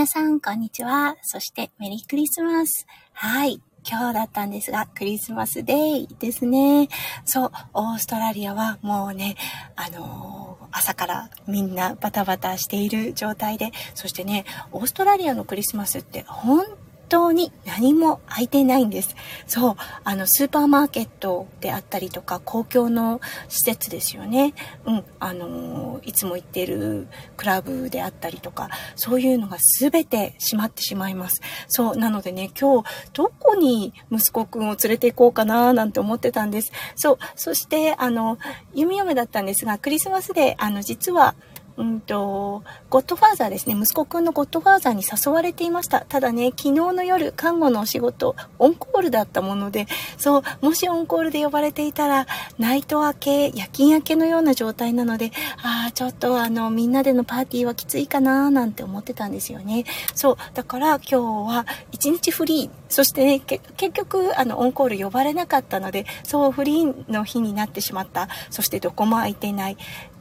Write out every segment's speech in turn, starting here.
皆さん、こんにちは。そして、メリークリスマス。はい。今日だったんですが、クリスマスデイですね。そう、オーストラリアはもうね、あのー、朝からみんなバタバタしている状態で、そしてね、オーストラリアのクリスマスって本当に何も空いてないんです。そう、あの、スーパーマーケットであったりとか、公共の施設ですよね。うん、あの、いつも行ってるクラブであったりとか、そういうのが全て閉まってしまいます。そう、なのでね、今日、どこに息子くんを連れて行こうかななんて思ってたんです。そう、そして、あの、弓嫁だったんですが、クリスマスで、あの、実は、うんと、ゴッドファーザーですね。息子くんのゴッドファーザーに誘われていました。ただね、昨日の夜、看護のお仕事、オンコールだったもので、そう、もしオンコールで呼ばれていたら、ナイト明け、夜勤明けのような状態なので、ああ、ちょっとあの、みんなでのパーティーはきついかななんて思ってたんですよね。そう、だから今日は一日フリー、そしてね、結局、あの、オンコール呼ばれなかったので、そう、フリーの日になってしまった。そしてどこも空いてない。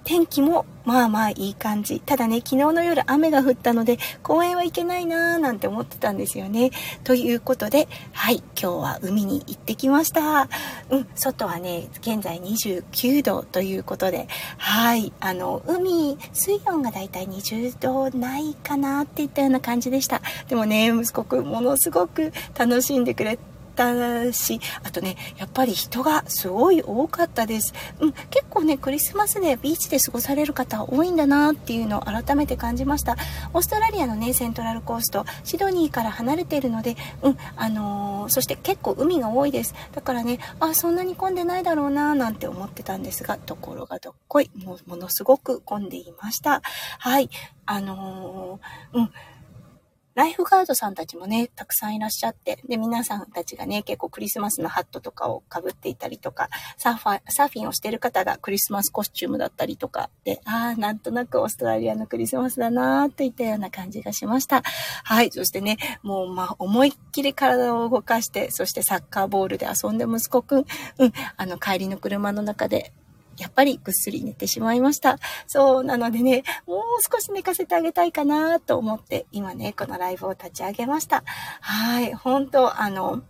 天気もまあまあいい感じ。ただね、昨日の夜雨が降ったので、公園は行けないなーなんて思ってたんですよね。ということで、はい、今日は海に行ってきました。うん、外はね、現在29度ということで、はい、あの、海、水温がだいたい20度ないかなっていったような感じでした。でもね、息子くんものすごく楽しんでくれて、ったし、あとね、やっぱり人がすごい多かったです。うん、結構ね、クリスマスでビーチで過ごされる方多いんだなっていうのを改めて感じました。オーストラリアのね、セントラルコースト、シドニーから離れているので、うん、あのー、そして結構海が多いです。だからね、あ、そんなに混んでないだろうななんて思ってたんですが、ところがどっこい、もうものすごく混んでいました。はい、あのー、うん、ライフガードさんたちもね、たくさんいらっしゃって、で、皆さんたちがね、結構クリスマスのハットとかをかぶっていたりとか、サーファー、サーフィンをしてる方がクリスマスコスチュームだったりとかで、ああ、なんとなくオーストラリアのクリスマスだなーといったような感じがしました。はい、そしてね、もう、まあ、思いっきり体を動かして、そしてサッカーボールで遊んで息子くん、うん、あの、帰りの車の中で、やっぱりぐっすり寝てしまいました。そう、なのでね、もう少し寝かせてあげたいかなと思って、今ね、このライブを立ち上げました。はい、本当あの、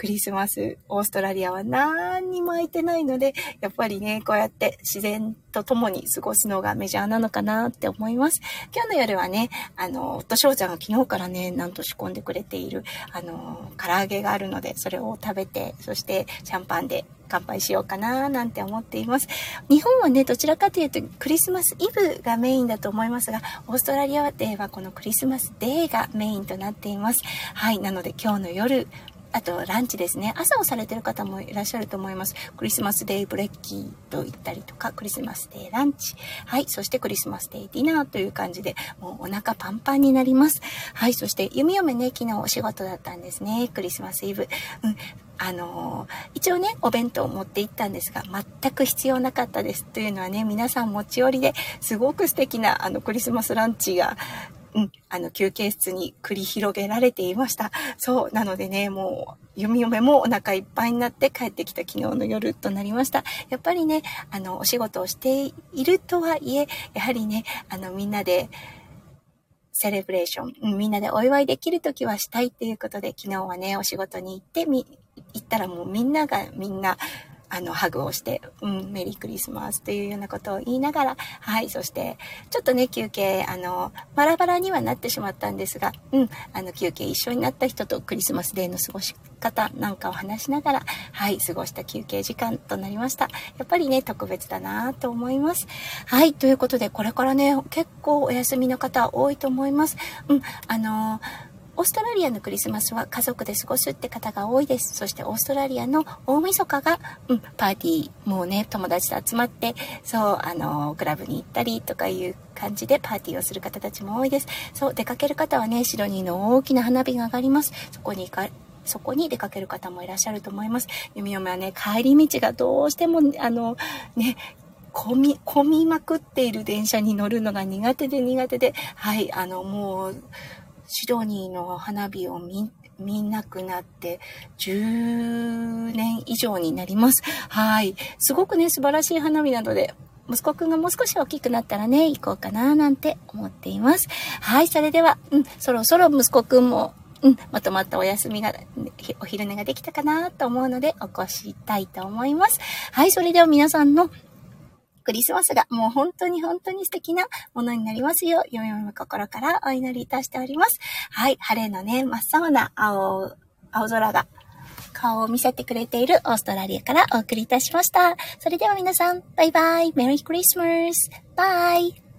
クリスマス、オーストラリアは何にも空いてないので、やっぱりね、こうやって自然と共に過ごすのがメジャーなのかなって思います。今日の夜はね、あの、夫翔ちゃんが昨日からね、なんと仕込んでくれている、あの、唐揚げがあるので、それを食べて、そしてシャンパンで乾杯しようかななんて思っています。日本はね、どちらかというとクリスマスイブがメインだと思いますが、オーストラリアではこのクリスマスデーがメインとなっています。はい、なので今日の夜、あと、ランチですね。朝をされてる方もいらっしゃると思います。クリスマスデイブレッキーと言ったりとか、クリスマスデイランチ。はい。そしてクリスマスデイディナーという感じで、もうお腹パンパンになります。はい。そして、弓嫁ね、昨日お仕事だったんですね。クリスマスイブ。うん。あのー、一応ね、お弁当を持って行ったんですが、全く必要なかったです。というのはね、皆さん持ち寄りですごく素敵な、あの、クリスマスランチがうん、あの、休憩室に繰り広げられていました。そう、なのでね、もう、読み嫁もお腹いっぱいになって帰ってきた昨日の夜となりました。やっぱりね、あの、お仕事をしているとはいえ、やはりね、あの、みんなで、セレブレーション、みんなでお祝いできる時はしたいっていうことで、昨日はね、お仕事に行って、み、行ったらもうみんながみんな、あの、ハグをして、うん、メリークリスマスというようなことを言いながら、はい、そして、ちょっとね、休憩、あの、バラバラにはなってしまったんですが、うん、あの、休憩一緒になった人とクリスマスデーの過ごし方なんかを話しながら、はい、過ごした休憩時間となりました。やっぱりね、特別だなと思います。はい、ということで、これからね、結構お休みの方多いと思います。うん、あのオーストラリアのクリスマスは家族で過ごすって方が多いです。そしてオーストラリアの大晦日が、うん、パーティー、もうね、友達と集まって、そう、あの、クラブに行ったりとかいう感じでパーティーをする方たちも多いです。そう、出かける方はね、シドニーの大きな花火が上がります。そこに行か、そこに出かける方もいらっしゃると思います。弓嫁はね、帰り道がどうしても、あの、ね、混み、混みまくっている電車に乗るのが苦手で苦手で、はい、あの、もう、シドニーの花火を見、見なくなって10年以上になります。はい。すごくね、素晴らしい花火なので、息子くんがもう少し大きくなったらね、行こうかななんて思っています。はい、それでは、うん、そろそろ息子くんも、うん、まとまったお休みが、お昼寝ができたかなと思うので、起こしたいと思います。はい、それでは皆さんのクリスマスがもう本当に本当に素敵なものになりますよう、よよむ心からお祈りいたしております。はい、晴れのね、真っ青な青、青空が顔を見せてくれているオーストラリアからお送りいたしました。それでは皆さん、バイバイ。メリークリスマス。バイ。